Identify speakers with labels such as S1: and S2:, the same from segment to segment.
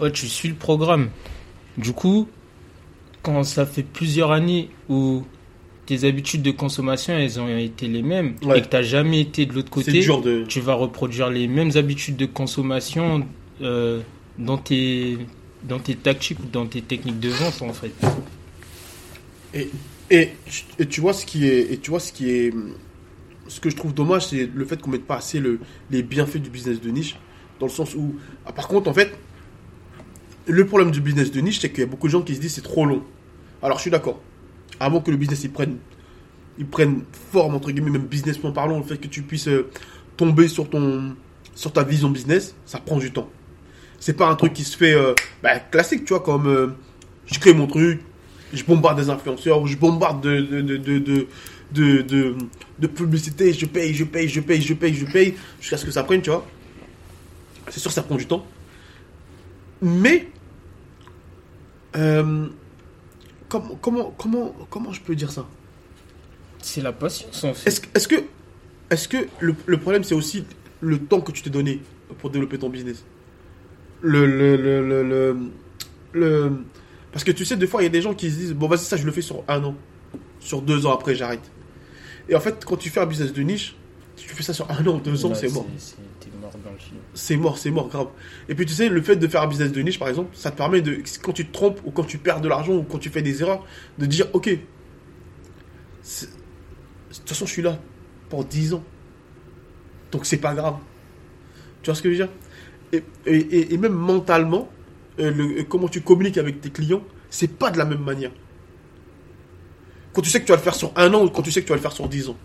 S1: Ouais, tu suis le programme. Du coup, quand ça fait plusieurs années où tes habitudes de consommation, elles ont été les mêmes,
S2: Ouais.
S1: et que tu n'as jamais été de l'autre côté,
S2: de.
S1: tu vas reproduire les mêmes habitudes de consommation euh, dans, tes, dans tes tactiques ou dans tes techniques de vente, en fait.
S2: Et, et, et tu vois ce qui est, et tu vois ce qui est, ce que je trouve dommage, c'est le fait qu'on mette pas assez le, les bienfaits du business de niche, dans le sens où, ah, par contre, en fait, le problème du business de niche, c'est qu'il y a beaucoup de gens qui se disent c'est trop long. Alors, je suis d'accord. Avant que le business il prenne, il prenne forme entre guillemets, même businessment parlant, le fait que tu puisses euh, tomber sur ton, sur ta vision business, ça prend du temps. C'est pas un truc qui se fait euh, bah, classique, tu vois, comme euh, je crée mon truc, je bombarde des influenceurs, je bombarde de, de, publicité, je paye, je paye, je paye, je paye, je paye, jusqu'à ce que ça prenne, tu vois. C'est sûr ça prend du temps. Mais, euh, comment, comment, comment, comment je peux dire ça?
S1: C'est la patience, en fait.
S2: Est-ce que, est-ce que, le, le problème c'est aussi le temps que tu t'es donné pour développer ton business? Le, le, le, le, le, Parce que tu sais, des fois, il y a des gens qui se disent Bon, vas-y, ça, je le fais sur un an. Sur deux ans après, j'arrête. Et en fait, quand tu fais un business de niche, tu fais ça sur un an, deux ans,
S1: Là,
S2: c'est mort.
S1: c'est- mort.
S2: C'est mort, grave. Et puis tu sais, le fait de faire un business de niche, par exemple, ça te permet de, quand tu te trompes ou quand tu perds de l'argent ou quand tu fais des erreurs, de dire, ok, de toute façon, je suis là pour 10 ans. Donc c'est pas grave. Tu vois ce que je veux dire? Et, et, même mentalement, euh, le- comment tu communiques avec tes clients, c'est pas de la même manière. Quand tu sais que tu vas le faire sur un an ou quand tu sais que tu vas le faire sur 10 ans.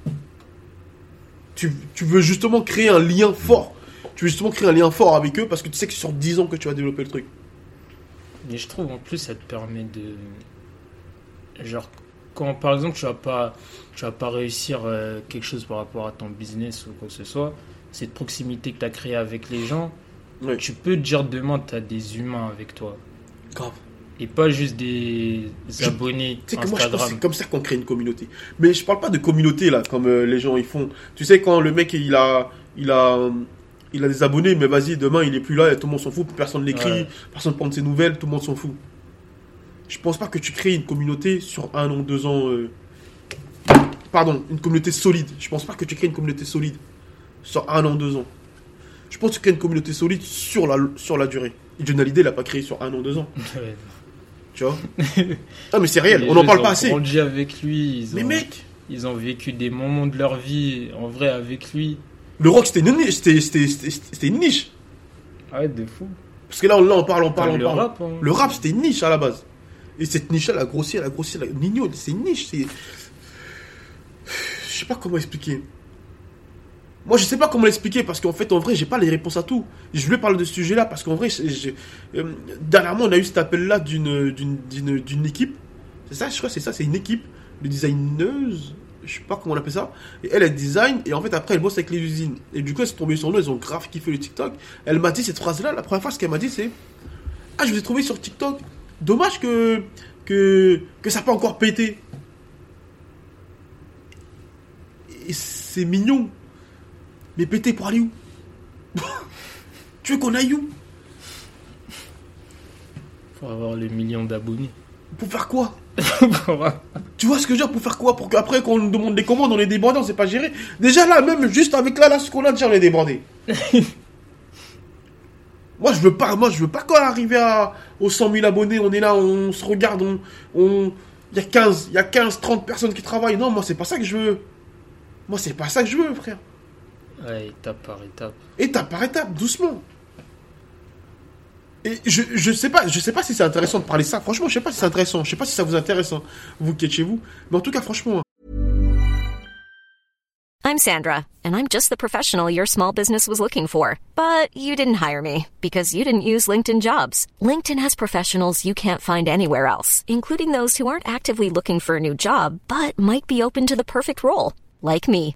S2: Tu, tu veux justement créer un lien fort. Tu veux justement créer un lien fort avec eux parce que tu sais que c'est sur 10 ans que tu vas développer le truc.
S1: Mais je trouve en plus ça te permet de genre quand par exemple tu vas pas tu vas pas réussir euh, quelque chose par rapport à ton business ou quoi que ce soit, cette proximité que tu as créée avec les gens, tu peux te dire demain tu as des humains avec toi
S2: Grave.
S1: Et pas juste des
S2: Je-
S1: abonnés
S2: Tu sais que moi je
S1: Instagram.
S2: c'est comme ça qu'on crée une communauté. Mais je parle pas de communauté là, comme euh, les gens ils font. Tu sais quand le mec il a, il a, il a des abonnés, mais vas-y demain il est plus là, et tout le monde s'en fout, personne l'écrit,
S1: Ouais.
S2: personne prend de ses nouvelles, tout le monde s'en fout. Je pense pas que tu crées une communauté sur un an, deux ans. euh, Pardon, une communauté solide. Je pense pas que tu crées une communauté solide sur un an, deux ans. Je pense que tu crées une communauté solide sur la, sur la durée. Et John Hallyday l'a pas créé sur un an, deux ans. Tu vois Ah mais c'est réel, on en
S1: gens,
S2: parle
S1: ils
S2: pas
S1: ont
S2: assez.
S1: grandi avec lui, ils
S2: Mais
S1: ont,
S2: mec,
S1: ils ont vécu des moments de leur vie en vrai avec lui.
S2: le rock c'était une niche, c'était, une niche.
S1: Ouais, de fou.
S2: Parce que là, on, là, on parle, on parle, on
S1: le
S2: parle.
S1: rap, hein.
S2: Le rap c'était une niche à la base. Et cette niche elle a grossi, elle a grossi, elle a... Nino, c'est une niche, c'est... Je sais pas comment expliquer. Moi, je sais pas comment l'expliquer parce qu'en fait, en vrai, j'ai pas les réponses à tout. Je voulais parler de ce sujet-là parce qu'en vrai, euh, dernièrement, on a eu cet appel-là d'une, équipe. C'est ça, je crois, c'est ça, c'est une équipe de designeuse. Je sais pas comment on appelle ça. Et elle, elle design et en fait, après, elle bosse avec les usines. Et du coup, elle s'est tombée sur nous, elles ont grave kiffé le TikTok. Elle m'a dit cette phrase-là. La première fois, ce qu'elle m'a dit, c'est Ah, je vous ai trouvé sur TikTok. Dommage que, que, que ça n'a pas encore pété. Et c'est mignon. Mais péter pour aller où? Tu veux qu'on aille où?
S1: Pour avoir le million d'abonnés.
S2: Pour faire quoi? Tu vois ce que je veux dire? Pour faire quoi? Pour qu'après, quand on nous demande des commandes, on est débordé, on sait pas gérer. Déjà là, même juste avec là, là, ce qu'on a déjà, on est débordé. moi, je veux pas, moi, je veux pas quand arriver à, aux 100 000 abonnés, on est là, on se regarde, on, on, il y a 15, il y a 15, 30 personnes qui travaillent. Non, moi, c'est pas ça que je veux. Moi, c'est pas ça que je veux, frère.
S1: Ouais, étape par étape.
S2: Étape par étape, doucement. Et je, je sais pas, je sais pas si c'est intéressant de parler de ça. Franchement, je sais pas si c'est intéressant. Je sais pas si ça vous intéresse, hein, vous qui êtes chez vous. Mais en tout cas, franchement,
S3: I'm Sandra, and I'm just the professional your small business was looking for. But you didn't hire me because you didn't use LinkedIn jobs. LinkedIn has professionals you can't find anywhere else, including those who aren't actively looking for a new job but might be open to the perfect role, like me.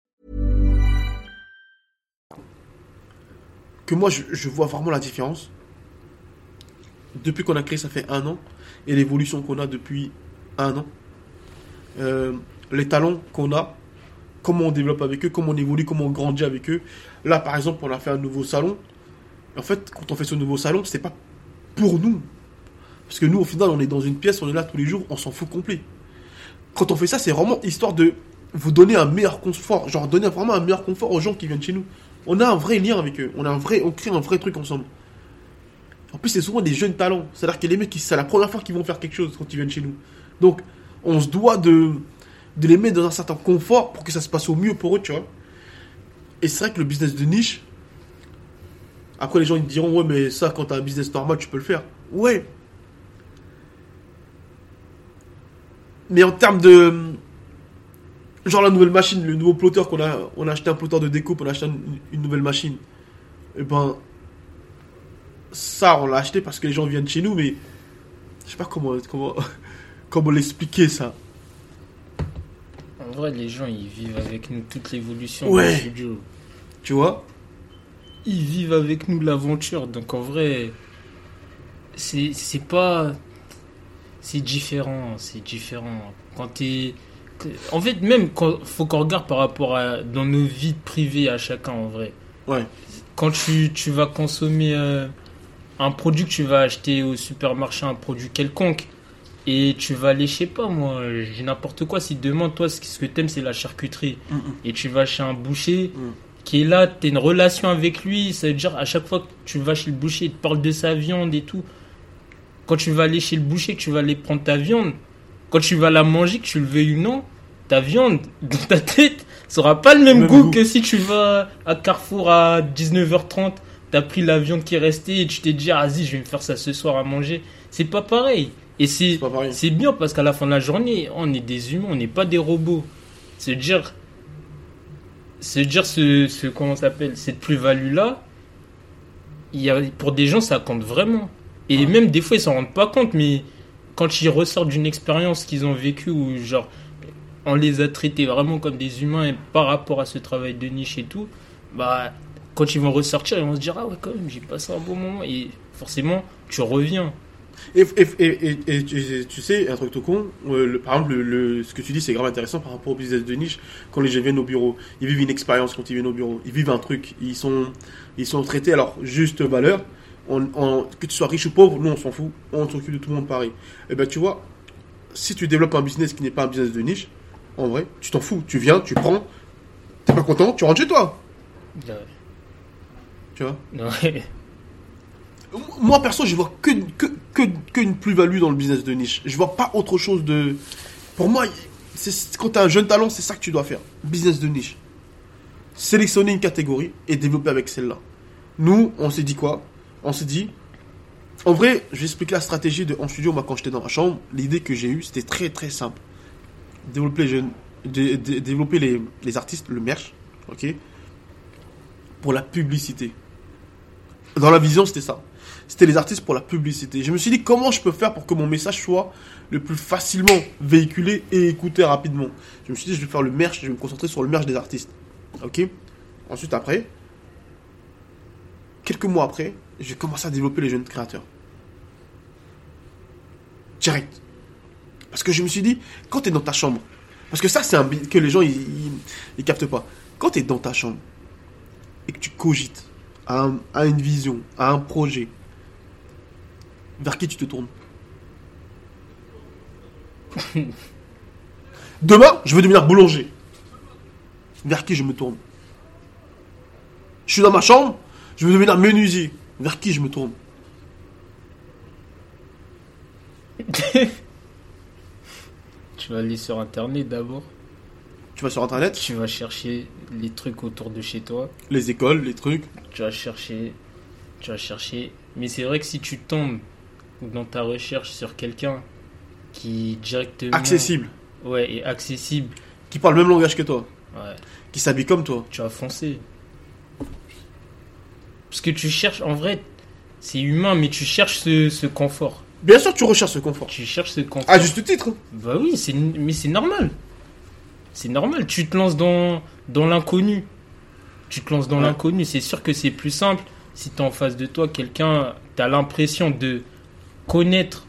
S2: Moi je, je vois vraiment la différence. Depuis qu'on a créé ça fait un an et l'évolution qu'on a depuis un an Euh, les talents qu'on a comment on développe avec eux comment on évolue comment on grandit avec eux. Là par exemple on a fait un nouveau salon. En fait quand on fait ce nouveau salon c'est pas pour nous. Parce que nous au final on est dans une pièce on est là tous les jours on s'en fout complet. Quand on fait ça c'est vraiment histoire de vous donner un meilleur confort genre donner vraiment un meilleur confort aux gens qui viennent chez nous on a un vrai lien avec eux. On a un vrai, on crée un vrai truc ensemble. En plus, c'est souvent des jeunes talents. C'est-à-dire que les mecs, c'est la première fois qu'ils vont faire quelque chose quand ils viennent chez nous. Donc, on se doit de, de les mettre dans un certain confort pour que ça se passe au mieux pour eux, tu vois. Et c'est vrai que le business de niche, après les gens ils diront, ouais, mais ça, quand t'as un business normal, tu peux le faire. Ouais. Mais en termes de, genre la nouvelle machine, le nouveau plotter qu'on a, on a acheté un plotter de découpe, on a acheté une, une nouvelle machine. Et ben, ça, on l'a acheté parce que les gens viennent chez nous, mais je sais pas comment, comment, comment l'expliquer ça.
S1: En vrai, les gens, ils vivent avec nous toute l'évolution
S2: Ouais.
S1: du studio.
S2: Tu vois?
S1: Ils vivent avec nous l'aventure. Donc, en vrai, c'est c'est pas... C'est différent, c'est différent. Quand t'es... En fait, même, quand, faut qu'on regarde par rapport à... Dans nos vies privées à chacun, en vrai.
S2: Ouais.
S1: Quand tu, tu vas consommer euh, un produit que tu vas acheter au supermarché, un produit quelconque, et tu vas aller, je sais pas moi, j'ai n'importe quoi, si demain, toi, ce que ce que t'aimes, c'est la charcuterie,
S2: Mm, mm.
S1: et tu vas chez un boucher
S2: Mm.
S1: qui est là, tu as une relation avec lui, ça veut dire à chaque fois que tu vas chez le boucher, il te parle de sa viande et tout. Quand tu vas aller chez le boucher, que tu vas aller prendre ta viande, quand tu vas la manger, que tu le veuilles ou non, ta viande, dans ta tête, aura pas le même,
S2: Même
S1: goût,
S2: goût.
S1: que si tu vas à Carrefour à 19h30, t'as pris la viande qui est restée et tu t'es dit, ah, vas-y, je vais me faire ça ce soir à manger. C'est pas pareil. Et c'est
S2: C'est
S1: c'est bien parce qu'à la fin de la journée, on est des humains, on n'est pas des robots. Se dire, se dire ce, ce comment s'appelle, cette plus-value-là, il y a, pour des gens, ça compte vraiment. Et même des fois, ils s'en rendent pas compte, mais quand ils ressortent d'une expérience qu'ils ont vécue où, genre, on les a traités vraiment comme des humains et par rapport à ce travail de niche et tout, bah, quand ils vont ressortir, ils vont se dire, ah ouais, quand même, j'ai passé un bon moment. Et forcément, tu reviens.
S2: Et, et, et, tu, sais, un truc tout con, euh, par exemple, le, ce que tu dis, c'est grave intéressant par rapport au business de niche. Quand les gens viennent au bureau, ils vivent une expérience quand ils viennent au bureau. Ils vivent un truc. Ils sont, ils sont traités, alors, juste valeur. Que tu sois riche ou pauvre, nous, on s'en fout. On s'occupe de tout le monde pareil. Et ben, tu vois, si tu développes un business qui n'est pas un business de niche, en vrai, tu t'en fous. Tu viens, tu prends. T'es pas content, tu rentres chez toi.
S1: Ouais.
S2: Tu vois
S1: Ouais.
S2: Moi, perso, je vois que, que, que, que une plus-value dans le business de niche. Je vois pas autre chose de. Pour moi, c'est, quand tu as un jeune talent, c'est ça que tu dois faire. Business de niche. Sélectionner une catégorie et développer avec celle-là. Nous, on s'est dit quoi? On s'est dit. En vrai, je vais expliquer la stratégie de en studio. Moi, quand j'étais dans ma chambre, l'idée que j'ai eue, c'était très très simple. Développer les jeunes. dé- dé- développer les, les artistes, le merch, ok Pour la publicité. Dans la vision, c'était ça. C'était les artistes pour la publicité. Je me suis dit comment je peux faire pour que mon message soit le plus facilement véhiculé et écouté rapidement? Je me suis dit je vais faire le merch, je vais me concentrer sur le merch des artistes. Ok? Ensuite après, quelques mois après, j'ai commencé à développer les jeunes créateurs. Direct. Parce que je me suis dit, quand tu es dans ta chambre, Parce que ça, c'est un que les gens, ils, ils, ils captent pas. Quand tu es dans ta chambre et que tu cogites à, un- à une vision, à un projet, vers qui tu te tournes Demain, je veux devenir boulanger. Vers qui je me tourne Je suis dans ma chambre, je veux devenir menuisier. Vers qui je me tourne
S1: Tu vas aller sur internet d'abord.
S2: Tu vas sur internet,
S1: Tu vas chercher les trucs autour de chez toi.
S2: les écoles, les trucs.
S1: Tu vas chercher. Tu vas chercher. Mais c'est vrai que si tu tombes dans ta recherche sur quelqu'un qui directement.
S2: accessibles,
S1: Ouais, et accessible.
S2: qui parlent le même langage que toi,
S1: Ouais.
S2: qui s'habillent comme toi.
S1: tu vas foncer. Parce que tu cherches, en vrai, c'est humain, mais tu cherches ce, ce confort.
S2: Bien sûr, tu recherches ce confort.
S1: Tu cherches ce confort.
S2: À juste titre.
S1: Bah oui, c'est, mais c'est normal. C'est normal. Tu te lances dans, dans l'inconnu. Tu te lances dans
S2: Ouais.
S1: l'inconnu. C'est sûr que c'est plus simple si tu en face de toi quelqu'un, tu as l'impression de connaître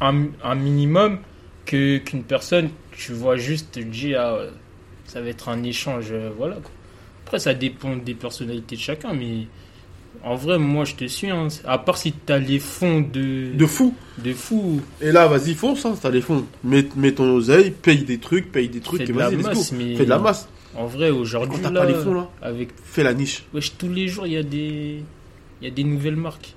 S1: un, un minimum que, qu'une personne, tu vois juste te dire, ah, ça va être un échange. euh, Voilà. quoi. Après, ça dépend des personnalités de chacun, mais en vrai, moi, je te suis. hein. À part si tu as les fonds de,
S2: De fou.
S1: de fou.
S2: Et là, vas-y, fonce, hein, t'as les fonds. Mets, mets ton oseille, paye des trucs, paye des trucs,
S1: Fais
S2: et
S1: de la masse, mais-
S2: Fais de la masse.
S1: En vrai, aujourd'hui,
S2: Quand t'as
S1: là,
S2: pas les fonds, là.
S1: avec
S2: Fais la niche.
S1: wesh, tous les jours, il y a des il y a des nouvelles marques.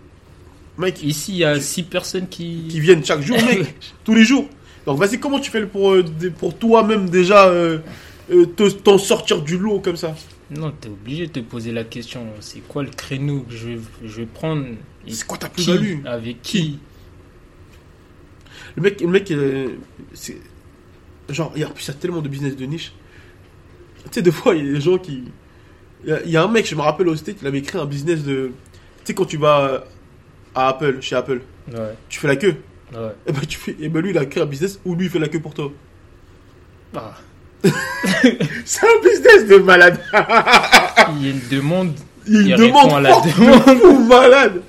S2: Mec,
S1: Ici, il y a six personnes qui
S2: qui viennent chaque jour, mec. tous les jours. Donc, vas-y, comment tu fais pour, euh, pour toi-même déjà euh, euh, te- t'en sortir du lot comme ça?
S1: Non, t'es obligé de te poser la question, c'est quoi le créneau que je, je vais prendre
S2: C'est quoi ta plus-value
S1: avec qui
S2: Le mec, le mec, euh, c'est. Genre, il y a, en plus, il y a tellement de business de niche. Tu sais, des fois, il y a des gens qui. Il y a, il y a un mec, je me rappelle au State, il avait créé un business de. Tu sais, quand tu vas à Apple, chez Apple,
S1: Ouais,
S2: tu fais la queue.
S1: ouais.
S2: Et ben, tu fais, et ben lui, il a créé un business où lui, il fait la queue pour toi.
S1: Ah,
S2: C'est un business de malade.
S1: il y a une demande,
S2: Il
S1: Il
S2: demande
S1: à la demande.
S2: de fou malade.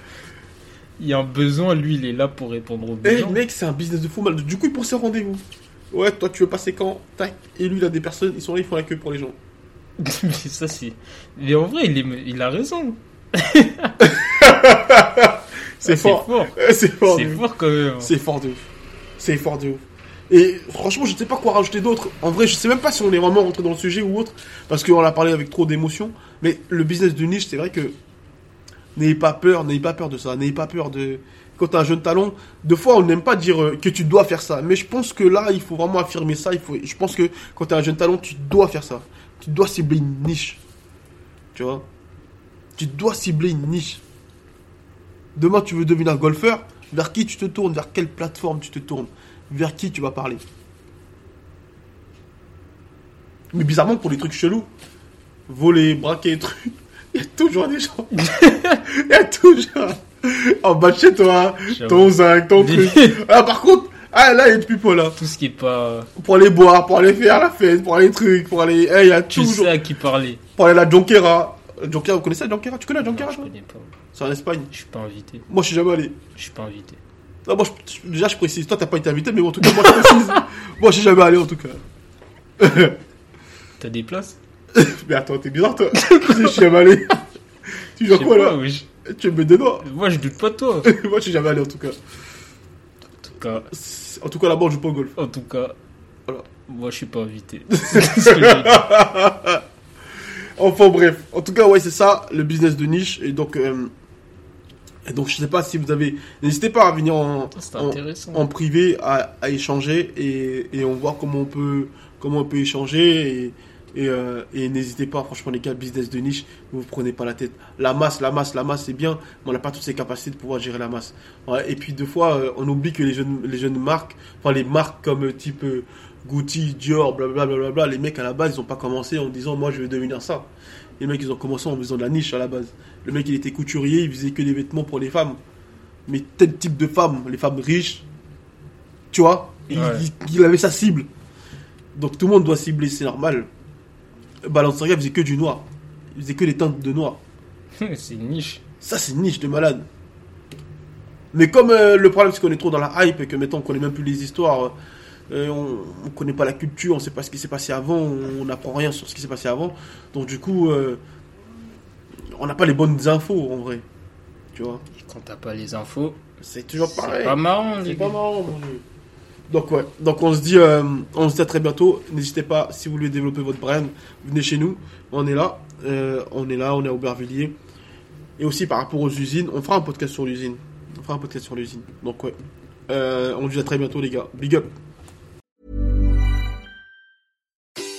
S1: il y a un besoin, lui, il est là pour répondre aux
S2: Eh
S1: besoins.
S2: mec, c'est un business de fou malade. Du coup, il prend ses rendez-vous. Ouais, toi, tu veux passer quand? Tac. Et lui, il a des personnes, ils sont là, ils font la queue pour les gens.
S1: mais ça, c'est. Mais en vrai, il, est... il a raison.
S2: C'est
S1: Ah,
S2: fort.
S1: fort.
S2: C'est fort.
S1: C'est
S2: ouf.
S1: fort quand même.
S2: C'est fort de ouf. C'est fort de ouf. Et franchement, je ne sais pas quoi rajouter d'autre. En vrai, je sais même pas si on est vraiment rentré dans le sujet ou autre, parce qu'on l'a parlé avec trop d'émotion. Mais le business de niche, c'est vrai que n'ayez pas peur, n'ayez pas peur de ça, n'ayez pas peur de. Quand t'as un jeune talent, deux fois on n'aime pas dire euh, que tu dois faire ça, mais je pense que là, il faut vraiment affirmer ça. Il faut, je pense que quand t'as un jeune talent, tu dois faire ça. Tu dois cibler une niche. Tu vois? Tu dois cibler une niche. Demain, tu veux devenir golfeur, vers qui tu te tournes? Vers quelle plateforme tu te tournes? Vers qui tu vas parler Mais bizarrement, pour les trucs chelous, voler, braquer, trucs, il y a toujours des gens. Il y a toujours. En bas de chez toi, ton zinc, ton truc. Ah, par contre, ah, là, il y a des people là.
S1: Tout ce qui est pas.
S2: Pour aller boire, pour aller faire la fête, pour aller trucs, pour aller. Eh, il y a
S1: Tu
S2: toujours.
S1: sais à qui parler.
S2: Pour aller à la Jonquera. Jonquera, vous connaissez la Jonquera? Tu connais la Jonquera
S1: je connais pas.
S2: C'est en Espagne.
S1: Je suis pas invité.
S2: Moi, je suis jamais allé.
S1: Je suis pas invité.
S2: Non, moi, je- déjà, je précise. Toi, t'as pas été invité, mais en tout cas, moi, je précise. moi, je suis jamais allé, en tout cas.
S1: T'as des places?
S2: Mais attends, t'es bizarre, toi. je suis jamais allé. Tu joues quoi,
S1: pas,
S2: là
S1: wesh.
S2: Tu me mets des doigts.
S1: Moi, je doute pas de toi.
S2: moi, je suis jamais allé, en tout cas.
S1: En tout cas,
S2: En tout cas, là-bas, on joue pas au golf.
S1: en tout cas,
S2: Voilà.
S1: moi, je suis pas invité. J'ai.
S2: Enfin, bref. En tout cas, ouais, c'est ça, le business de niche. Et donc, euh, donc, je sais pas si vous avez. N'hésitez pas à venir en, en, privé à, à échanger et, et on voit comment on peut comment on peut échanger et, et, euh, et n'hésitez pas franchement les gars business de niche vous vous prenez pas la tête la masse la masse la masse c'est bien mais on n'a pas toutes ces capacités de pouvoir gérer la masse Ouais, et puis deux fois euh, on oublie que les jeunes les jeunes marques enfin les marques comme type euh, Gucci Dior blablabla bla, bla, bla, les mecs à la base ils ont pas commencé en disant moi je vais devenir ça les mecs ils ont commencé en faisant de la niche à la base le mec il était couturier il faisait que des vêtements pour les femmes mais tel type de femmes, les femmes riches, tu vois, il,
S1: Ouais.
S2: il- il avait sa cible. Donc tout le monde doit cibler, c'est normal. Balenciaga faisait que du noir. Il faisait que des teintes de noir.
S1: c'est une niche.
S2: Ça, c'est une niche de malade. Mais comme euh, le problème, c'est qu'on est trop dans la hype et que maintenant on connaît même plus les histoires, euh, euh, on ne connaît pas la culture, on ne sait pas ce qui s'est passé avant, on n'apprend rien sur ce qui s'est passé avant. Donc du coup, euh, on n'a pas les bonnes infos en vrai. Tu vois
S1: Et quand t'as pas les infos,
S2: C'est toujours pareil.
S1: c'est pas marrant.
S2: C'est pas marrant, mon dieu. Donc ouais, donc on se dit, euh, on se dit à très bientôt. N'hésitez pas, si vous voulez développer votre brand, venez chez nous. On est là, on est là, on est à Aubervilliers. Et aussi par rapport aux usines, on fera un podcast sur l'usine. On fera un podcast sur l'usine. Donc ouais, Euh, on se dit à très bientôt les gars. Big up.